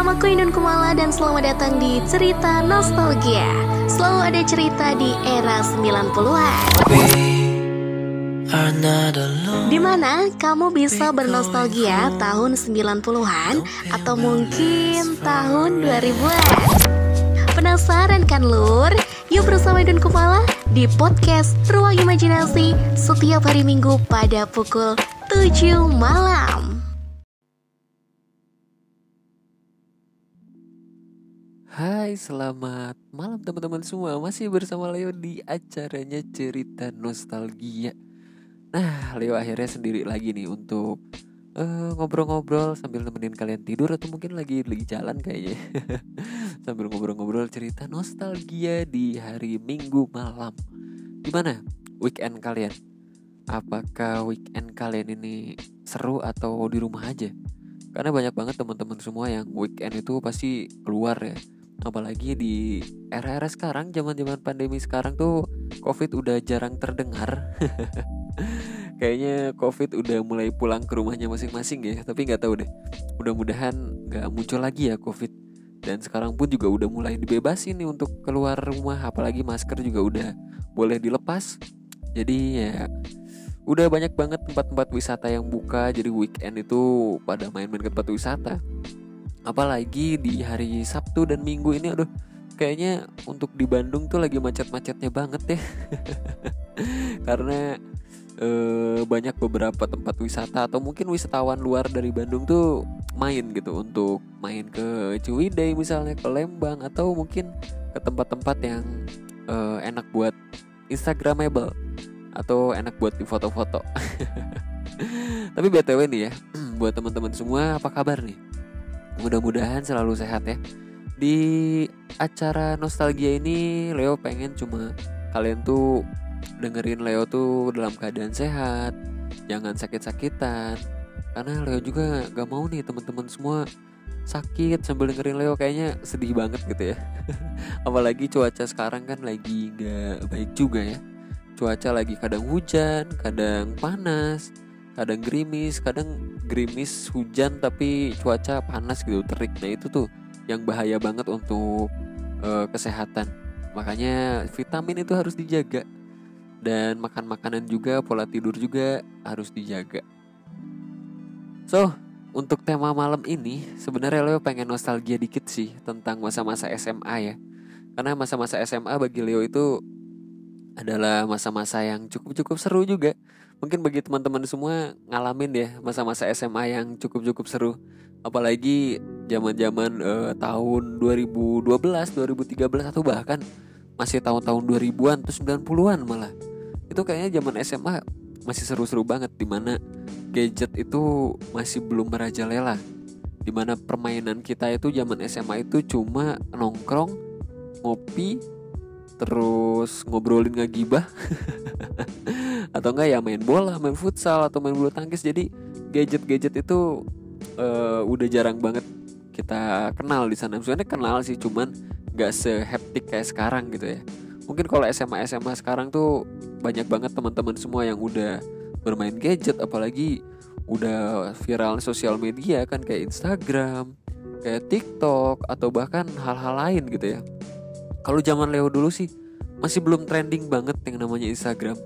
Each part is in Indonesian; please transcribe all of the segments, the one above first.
Nama aku Inun Kumala dan selamat datang di Cerita Nostalgia Selalu ada cerita di era 90-an di mana kamu bisa bernostalgia tahun 90-an atau mungkin tahun 2000-an. Penasaran kan lur? Yuk bersama Idun Kumala di podcast Ruang Imajinasi setiap hari Minggu pada pukul 7 malam. Hai, selamat malam teman-teman semua. Masih bersama Leo di acaranya Cerita Nostalgia. Nah, Leo akhirnya sendiri lagi nih untuk ngobrol ngobrol-ngobrol sambil nemenin kalian tidur atau mungkin lagi lagi jalan kayaknya. sambil ngobrol-ngobrol cerita nostalgia di hari Minggu malam. Gimana weekend kalian? Apakah weekend kalian ini seru atau di rumah aja? Karena banyak banget teman-teman semua yang weekend itu pasti keluar ya. Apalagi di era-era sekarang, zaman-zaman pandemi sekarang tuh Covid udah jarang terdengar. Kayaknya COVID udah mulai pulang ke rumahnya masing-masing ya, tapi nggak tahu deh. Mudah-mudahan nggak muncul lagi ya COVID. Dan sekarang pun juga udah mulai dibebasin nih untuk keluar rumah, apalagi masker juga udah boleh dilepas. Jadi ya udah banyak banget tempat-tempat wisata yang buka, jadi weekend itu pada main-main ke tempat wisata. Apalagi di hari Sabtu dan Minggu ini, aduh kayaknya untuk di Bandung tuh lagi macet-macetnya banget ya. Karena eh, banyak beberapa tempat wisata atau mungkin wisatawan luar dari Bandung tuh main gitu untuk main ke Ciwidey misalnya ke Lembang atau mungkin ke tempat-tempat yang eh, enak buat Instagramable atau enak buat di foto-foto. Tapi btw nih ya, buat teman-teman semua apa kabar nih? Mudah-mudahan selalu sehat ya. Di acara nostalgia ini Leo pengen cuma kalian tuh dengerin Leo tuh dalam keadaan sehat, jangan sakit-sakitan. Karena Leo juga gak mau nih teman-teman semua sakit sambil dengerin Leo kayaknya sedih banget gitu ya. Apalagi cuaca sekarang kan lagi gak baik juga ya. Cuaca lagi kadang hujan, kadang panas, kadang gerimis, kadang gerimis hujan tapi cuaca panas gitu terik. Nah itu tuh yang bahaya banget untuk uh, kesehatan. Makanya vitamin itu harus dijaga dan makan makanan juga pola tidur juga harus dijaga so untuk tema malam ini sebenarnya Leo pengen nostalgia dikit sih tentang masa-masa SMA ya karena masa-masa SMA bagi Leo itu adalah masa-masa yang cukup-cukup seru juga. Mungkin bagi teman-teman semua ngalamin ya masa-masa SMA yang cukup-cukup seru. Apalagi zaman-zaman uh, tahun 2012, 2013 atau bahkan masih tahun-tahun 2000-an atau 90-an malah. Itu kayaknya zaman SMA masih seru-seru banget di mana gadget itu masih belum merajalela. Di mana permainan kita itu zaman SMA itu cuma nongkrong ngopi terus ngobrolin ngagibah. Atau enggak ya main bola main futsal atau main bulu tangkis. Jadi gadget-gadget itu uh, udah jarang banget kita kenal di sana. Sebenarnya kenal sih cuman nggak seheptik kayak sekarang gitu ya. Mungkin kalau SMA SMA sekarang tuh banyak banget teman-teman semua yang udah bermain gadget. Apalagi udah viral sosial media kan kayak Instagram kayak TikTok atau bahkan hal-hal lain gitu ya kalau zaman Leo dulu sih masih belum trending banget yang namanya Instagram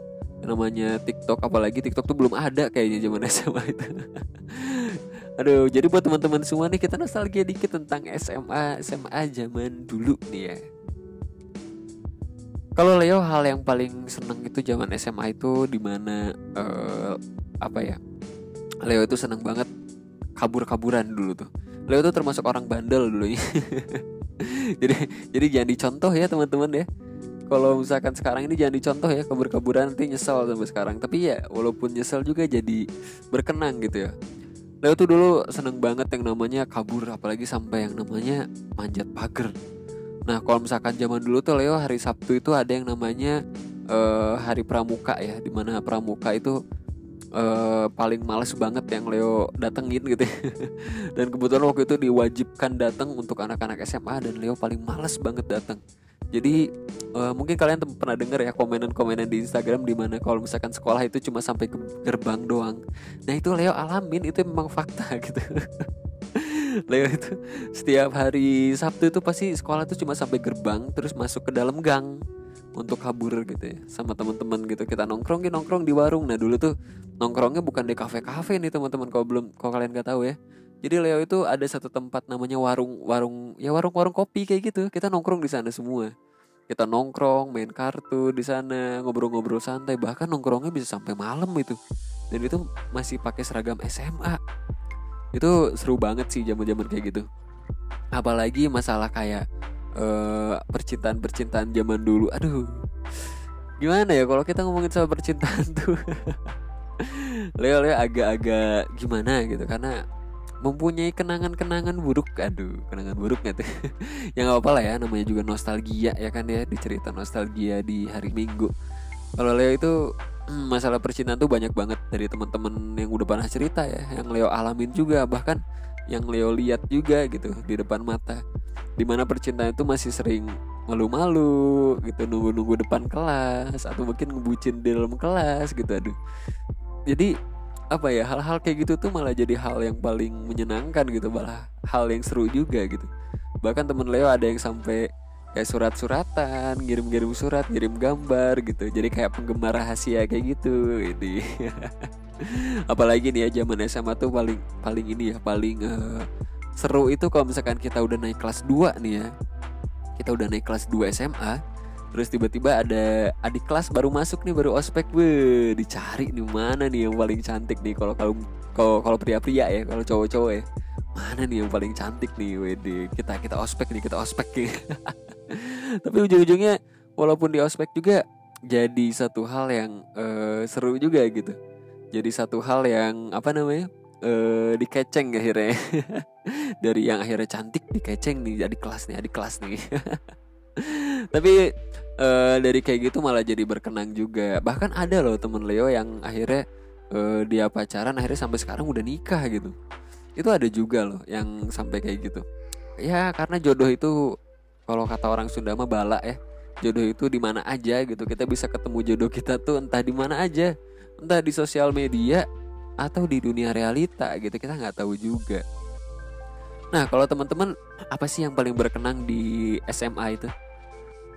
yang namanya TikTok apalagi TikTok tuh belum ada kayaknya zaman SMA itu Aduh, jadi buat teman-teman semua nih kita nostalgia dikit tentang SMA SMA zaman dulu nih ya. Kalau Leo hal yang paling seneng itu zaman SMA itu di mana uh, apa ya? Leo itu seneng banget kabur-kaburan dulu tuh. Leo tuh termasuk orang bandel dulu ya. jadi jadi jangan dicontoh ya teman-teman ya. Kalau misalkan sekarang ini jangan dicontoh ya kabur-kaburan nanti nyesel sampai sekarang. Tapi ya walaupun nyesel juga jadi berkenang gitu ya. Leo tuh dulu seneng banget yang namanya kabur apalagi sampai yang namanya manjat pagar Nah kalau misalkan zaman dulu tuh Leo hari Sabtu itu ada yang namanya uh, hari Pramuka ya, di mana Pramuka itu uh, paling males banget yang Leo datengin gitu. Ya. dan kebetulan waktu itu diwajibkan datang untuk anak-anak SMA dan Leo paling males banget datang. Jadi uh, mungkin kalian pernah dengar ya komenan-komenan di Instagram di mana kalau misalkan sekolah itu cuma sampai ke gerbang doang. Nah itu Leo alamin itu memang fakta gitu. Leo itu setiap hari Sabtu itu pasti sekolah tuh cuma sampai gerbang terus masuk ke dalam gang untuk kabur gitu ya sama teman-teman gitu. Kita nongkrong nongkrong di warung. Nah dulu tuh nongkrongnya bukan di kafe-kafe nih teman-teman. Kalau belum kalau kalian nggak tahu ya. Jadi Leo itu ada satu tempat namanya warung warung ya warung-warung kopi kayak gitu. Kita nongkrong di sana semua. Kita nongkrong main kartu di sana ngobrol-ngobrol santai. Bahkan nongkrongnya bisa sampai malam itu. Dan itu masih pakai seragam SMA itu seru banget sih zaman-zaman kayak gitu. Apalagi masalah kayak uh, percintaan percintaan zaman dulu. Aduh gimana ya kalau kita ngomongin soal percintaan tuh? Leo Leo agak-agak gimana gitu karena mempunyai kenangan-kenangan buruk. Aduh kenangan buruk tuh? Ya nggak apa lah ya namanya juga nostalgia ya kan ya dicerita nostalgia di hari minggu. Kalau Leo itu hmm, masalah percintaan tuh banyak banget dari teman-teman yang udah pernah cerita ya yang Leo alamin juga. Bahkan yang Leo lihat juga gitu di depan mata. Di mana percintaan itu masih sering malu-malu gitu nunggu-nunggu depan kelas atau mungkin ngebucin di dalam kelas gitu aduh. Jadi apa ya hal-hal kayak gitu tuh malah jadi hal yang paling menyenangkan gitu malah hal yang seru juga gitu. Bahkan temen Leo ada yang sampai kayak surat-suratan ngirim-ngirim surat ngirim gambar gitu. Jadi kayak penggemar rahasia kayak gitu ini apalagi nih ya zaman SMA tuh paling paling ini ya paling uh, seru itu kalau misalkan kita udah naik kelas 2 nih ya. Kita udah naik kelas 2 SMA Terus tiba-tiba ada adik kelas baru masuk nih baru ospek gue dicari nih mana nih yang paling cantik nih. Kalau kalau kalau kalau pria-pria ya kalau cowok-cowok ya mana nih yang paling cantik nih? Wede kita kita ospek nih kita ospek nih. Tapi ujung-ujungnya walaupun di ospek juga jadi satu hal yang uh, seru juga gitu jadi satu hal yang apa namanya uh, dikeceng akhirnya. Dari yang akhirnya cantik dikeceng nih jadi kelas nih adik kelas nih. Tapi uh, dari kayak gitu malah jadi berkenang juga. Bahkan ada loh temen Leo yang akhirnya uh, dia pacaran akhirnya sampai sekarang udah nikah gitu. Itu ada juga loh yang sampai kayak gitu. Ya karena jodoh itu kalau kata orang Sunda mah bala ya. Jodoh itu di mana aja gitu. Kita bisa ketemu jodoh kita tuh entah di mana aja entah di sosial media atau di dunia realita gitu kita nggak tahu juga. Nah kalau teman-teman apa sih yang paling berkenang di SMA itu?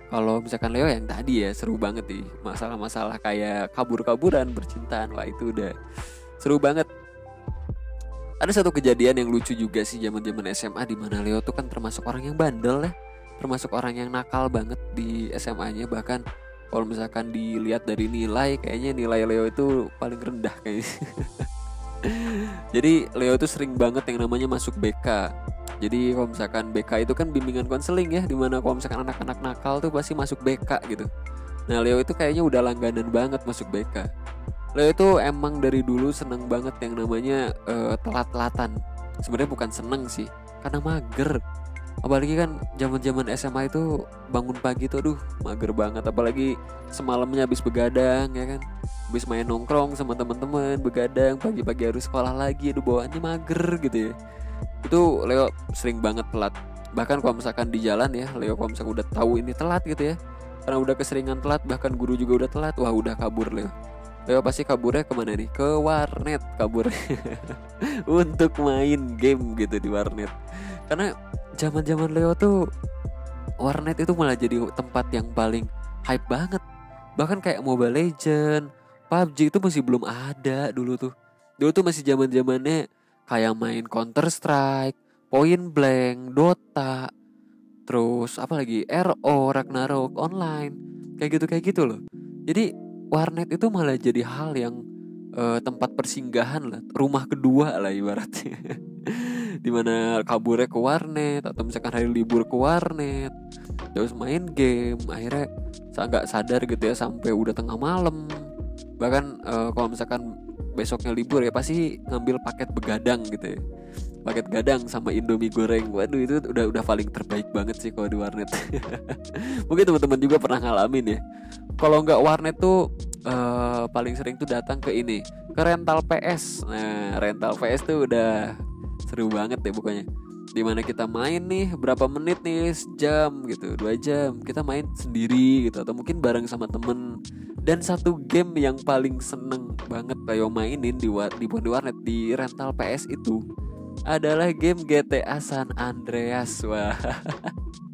Kalau misalkan Leo yang tadi ya seru banget nih masalah-masalah kayak kabur-kaburan percintaan wah itu udah seru banget. Ada satu kejadian yang lucu juga sih zaman zaman SMA di mana Leo tuh kan termasuk orang yang bandel ya termasuk orang yang nakal banget di SMA-nya bahkan kalau misalkan dilihat dari nilai kayaknya nilai Leo itu paling rendah kayaknya. Jadi Leo itu sering banget yang namanya masuk BK jadi kalau misalkan BK itu kan bimbingan konseling ya di mana kalau misalkan anak-anak nakal tuh pasti masuk BK gitu. Nah Leo itu kayaknya udah langganan banget masuk BK Leo itu emang dari dulu seneng banget yang namanya uh, telat-telatan. Sebenarnya bukan seneng sih karena mager apalagi kan zaman zaman SMA itu bangun pagi tuh aduh mager banget. Apalagi semalamnya habis begadang ya kan? Habis main nongkrong sama teman-teman begadang pagi-pagi harus sekolah lagi. Aduh bawaannya mager gitu ya. Itu Leo sering banget telat. Bahkan kalau misalkan di jalan ya Leo kalau misalkan udah tahu ini telat gitu ya. Karena udah keseringan telat bahkan guru juga udah telat. Wah udah kabur Leo. Leo pasti kaburnya ke mana nih? Ke warnet kabur untuk main game gitu di warnet. Karena zaman zaman Leo tuh warnet itu malah jadi tempat yang paling hype banget bahkan kayak Mobile Legend PUBG itu masih belum ada dulu tuh dulu tuh masih zaman zamannya kayak main Counter Strike, Point Blank, Dota, terus apa lagi RO, Ragnarok online, kayak gitu kayak gitu loh. Jadi warnet itu malah jadi hal yang uh, tempat persinggahan lah, rumah kedua lah ibaratnya. Di mana kaburnya ke warnet atau misalkan hari libur ke warnet, terus main game, akhirnya nggak sadar gitu ya sampai udah tengah malam. Bahkan uh, kalau misalkan besoknya libur ya pasti ngambil paket begadang gitu ya. Paket gadang sama indomie goreng. Waduh itu udah udah paling terbaik banget sih kalau di warnet. Mungkin teman-teman juga pernah ngalamin ya. Kalau nggak warnet tuh uh, paling sering tuh datang ke ini ke rental PS nah rental PS tuh udah seru banget ya pokoknya di mana kita main nih berapa menit nih jam gitu dua jam kita main sendiri gitu atau mungkin bareng sama temen dan satu game yang paling seneng banget kayak mainin di di di warnet di rental PS itu adalah game GTA San Andreas. Wah.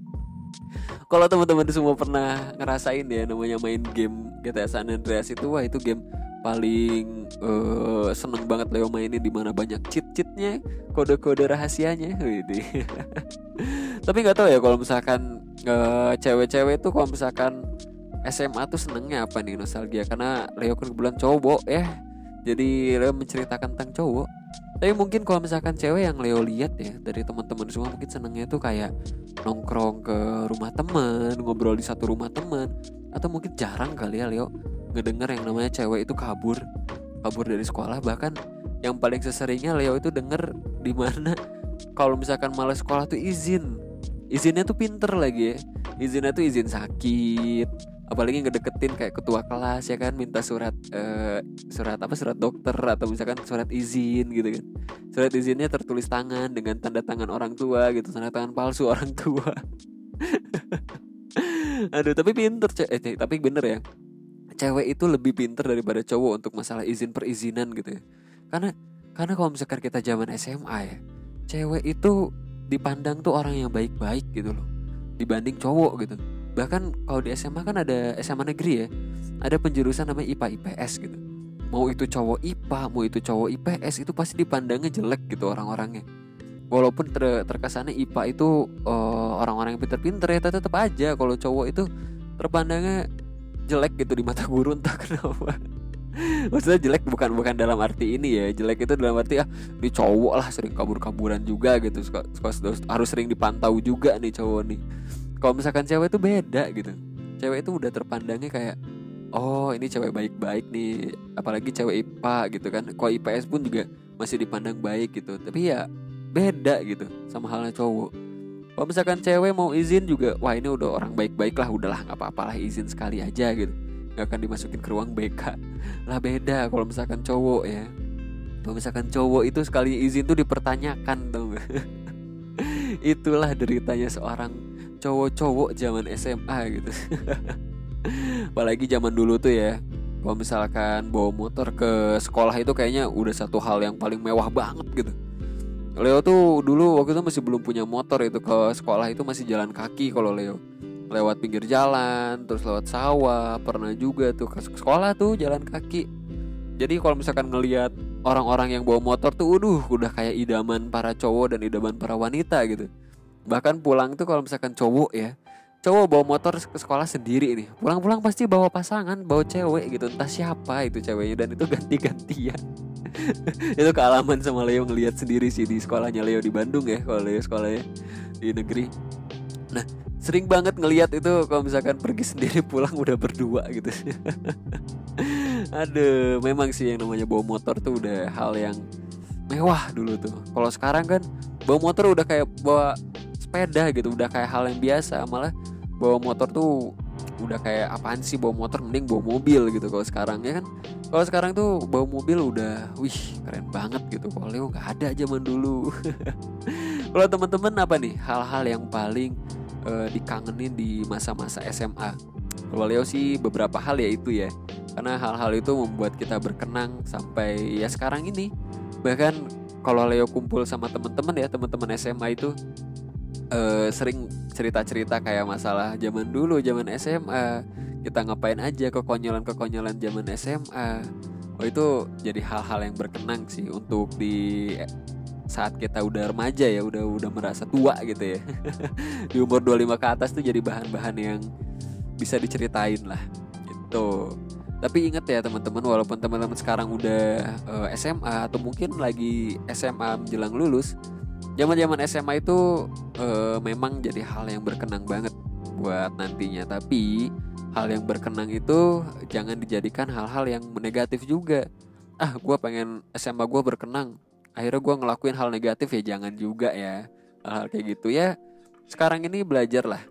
Kalau teman-teman semua pernah ngerasain ya namanya main game GTA San Andreas itu wah itu game paling uh, seneng banget Leo mainin di mana banyak cheat-cheatnya, kode-kode rahasianya. Tapi nggak tahu ya kalau misalkan uh, cewek-cewek tuh kalau misalkan SMA tuh senengnya apa nih nostalgia karena Leo kan kebetulan cowok ya. Jadi Leo menceritakan tentang cowok. Tapi mungkin kalau misalkan cewek yang Leo lihat ya dari teman-teman semua mungkin senengnya tuh kayak nongkrong ke rumah teman, ngobrol di satu rumah teman, atau mungkin jarang kali ya Leo ngedenger yang namanya cewek itu kabur kabur dari sekolah bahkan yang paling seseringnya Leo itu denger di mana kalau misalkan malas sekolah tuh izin. Izinnya tuh pinter lagi ya. Izinnya tuh izin sakit apalagi ngedeketin kayak ketua kelas ya kan minta surat uh, surat apa surat dokter atau misalkan surat izin gitu kan. Surat izinnya tertulis tangan dengan tanda tangan orang tua gitu tanda tangan palsu orang tua. Aduh tapi pinter eh tapi bener ya cewek itu lebih pinter daripada cowok untuk masalah izin perizinan gitu ya. Karena karena kalau misalkan kita zaman SMA ya cewek itu dipandang tuh orang yang baik-baik gitu loh dibanding cowok gitu. Bahkan kalau di SMA kan ada SMA negeri ya ada penjurusan namanya IPA IPS gitu. Mau itu cowok IPA mau itu cowok IPS itu pasti dipandangnya jelek gitu orang-orangnya. Walaupun ter terkesannya IPA itu uh, orang-orang yang pinter-pinter ya tetap aja kalau cowok itu terpandangnya jelek gitu di mata guru entah kenapa. Maksudnya jelek bukan bukan dalam arti ini ya. Jelek itu dalam arti ah ini cowok lah sering kabur-kaburan juga gitu. Suka, suka, harus sering dipantau juga nih cowok nih. Kalau misalkan cewek itu beda gitu. Cewek itu udah terpandangnya kayak oh ini cewek baik-baik nih apalagi cewek IPA gitu kan. Kok IPS pun juga masih dipandang baik gitu. Tapi ya beda gitu sama halnya cowok kalau misalkan cewek mau izin juga wah ini udah orang baik-baik lah udahlah nggak apa-apalah izin sekali aja gitu. Nggak akan dimasukin ke ruang BK lah beda kalau misalkan cowok ya. Kalau misalkan cowok itu sekali izin tuh dipertanyakan tuh itulah deritanya seorang cowok-cowok zaman SMA gitu. Apalagi zaman dulu tuh ya. Kalau misalkan bawa motor ke sekolah itu kayaknya udah satu hal yang paling mewah banget gitu Leo tuh dulu waktu itu masih belum punya motor itu ke sekolah itu masih jalan kaki kalau Leo. Lewat pinggir jalan terus lewat sawah pernah juga tuh ke sekolah tuh jalan kaki. Jadi kalau misalkan ngelihat orang-orang yang bawa motor tuh udah udah kayak idaman para cowok dan idaman para wanita gitu. Bahkan pulang tuh kalau misalkan cowok ya cowok bawa motor ke sekolah sendiri nih. Pulang-pulang pasti bawa pasangan bawa cewek gitu. Entah siapa itu ceweknya dan itu ganti-gantian. Itu kealaman sama Leo ngelihat sendiri sih di sekolahnya Leo di Bandung ya kalau Leo sekolahnya di negeri. Nah sering banget ngelihat itu kalau misalkan pergi sendiri pulang udah berdua gitu. Aduh memang sih yang namanya bawa motor tuh udah hal yang mewah dulu tuh. Kalau sekarang kan bawa motor udah kayak bawa sepeda gitu udah kayak hal yang biasa. Malah bawa motor tuh udah kayak apaan sih bawa motor? Mending bawa mobil gitu kalau sekarang ya kan? Kalau sekarang tuh bawa mobil udah wih keren banget gitu. Kalau Leo nggak ada zaman dulu. Kalau teman-teman apa nih hal-hal yang paling uh, dikangenin di masa-masa SMA kalau Leo sih beberapa hal ya itu ya. Karena hal-hal itu membuat kita berkenang sampai ya sekarang ini. Bahkan kalau Leo kumpul sama teman-teman ya teman-teman SMA itu uh, sering cerita-cerita kayak masalah zaman dulu zaman SMA kita ngapain aja kekonyolan-kekonyolan zaman SMA oh itu jadi hal-hal yang berkenang sih untuk di saat kita udah remaja ya udah udah merasa tua gitu ya. Di umur 25 ke atas tuh jadi bahan-bahan yang bisa diceritain lah gitu. Tapi inget ya teman-teman walaupun teman-teman sekarang udah uh, eh, SMA atau mungkin lagi SMA menjelang lulus zaman-zaman SMA itu uh, memang jadi hal yang berkenang banget buat nantinya. Tapi hal yang berkenang itu jangan dijadikan hal-hal yang negatif juga. Ah gue pengen SMA gue berkenang. Akhirnya gue ngelakuin hal negatif ya jangan juga ya. Hal-hal kayak gitu ya. Sekarang ini belajar lah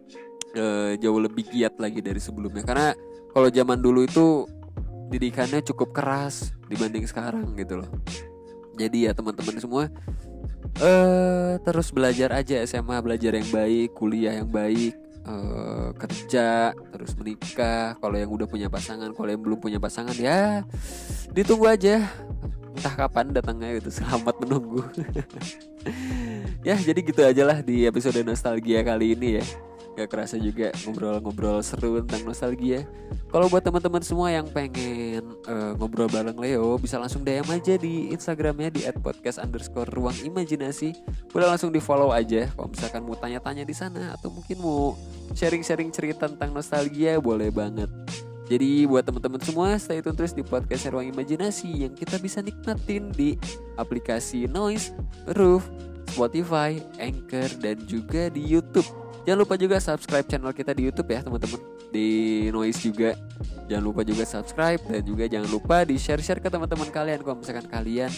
e, jauh lebih giat lagi dari sebelumnya. Karena kalau zaman dulu itu didikannya cukup keras dibanding sekarang gitu loh. Jadi ya teman-teman semua uh, terus belajar aja SMA belajar yang baik kuliah yang baik uh, kerja terus menikah. Kalau yang udah punya pasangan kalau yang belum punya pasangan ya ditunggu aja. Entah kapan datangnya itu selamat menunggu. Ya jadi gitu aja lah di episode nostalgia kali ini ya Gak kerasa juga ngobrol-ngobrol seru tentang nostalgia. Kalau buat teman-teman semua yang pengen uh, ngobrol bareng Leo Bisa langsung DM aja di Instagramnya di @podcast underscore ruang imajinasi Boleh langsung di follow aja Kalau misalkan mau tanya-tanya di sana Atau mungkin mau sharing-sharing cerita tentang nostalgia Boleh banget. Jadi buat teman-teman semua stay tune terus di podcast Ruang Imajinasi yang kita bisa nikmatin di aplikasi Noise, Roof, Spotify, Anchor, dan juga di YouTube. Jangan lupa juga subscribe channel kita di YouTube ya teman-teman. Di Noise juga. Jangan lupa juga subscribe Dan juga jangan lupa di share-share ke teman-teman kalian. Kalau misalkan kalian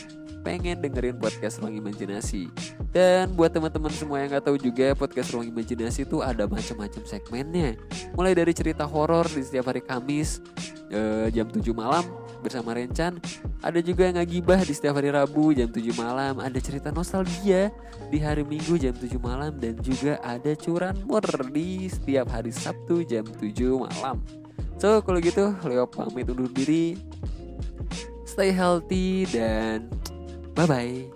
pengen dengerin podcast Ruang Imajinasi Dan buat teman-teman semua yang gak tahu juga Podcast Ruang Imajinasi itu ada macam-macam segmennya Mulai dari cerita horor di setiap hari Kamis eh, Jam 7 malam bersama Rencan. Ada juga yang ngagibah di setiap hari Rabu jam 7 malam. Ada cerita nostalgia di hari Minggu jam 7 malam dan juga ada curanmor di setiap hari Sabtu jam 7 malam. So, kalau gitu Leo pamit undur diri. Stay healthy dan bye bye.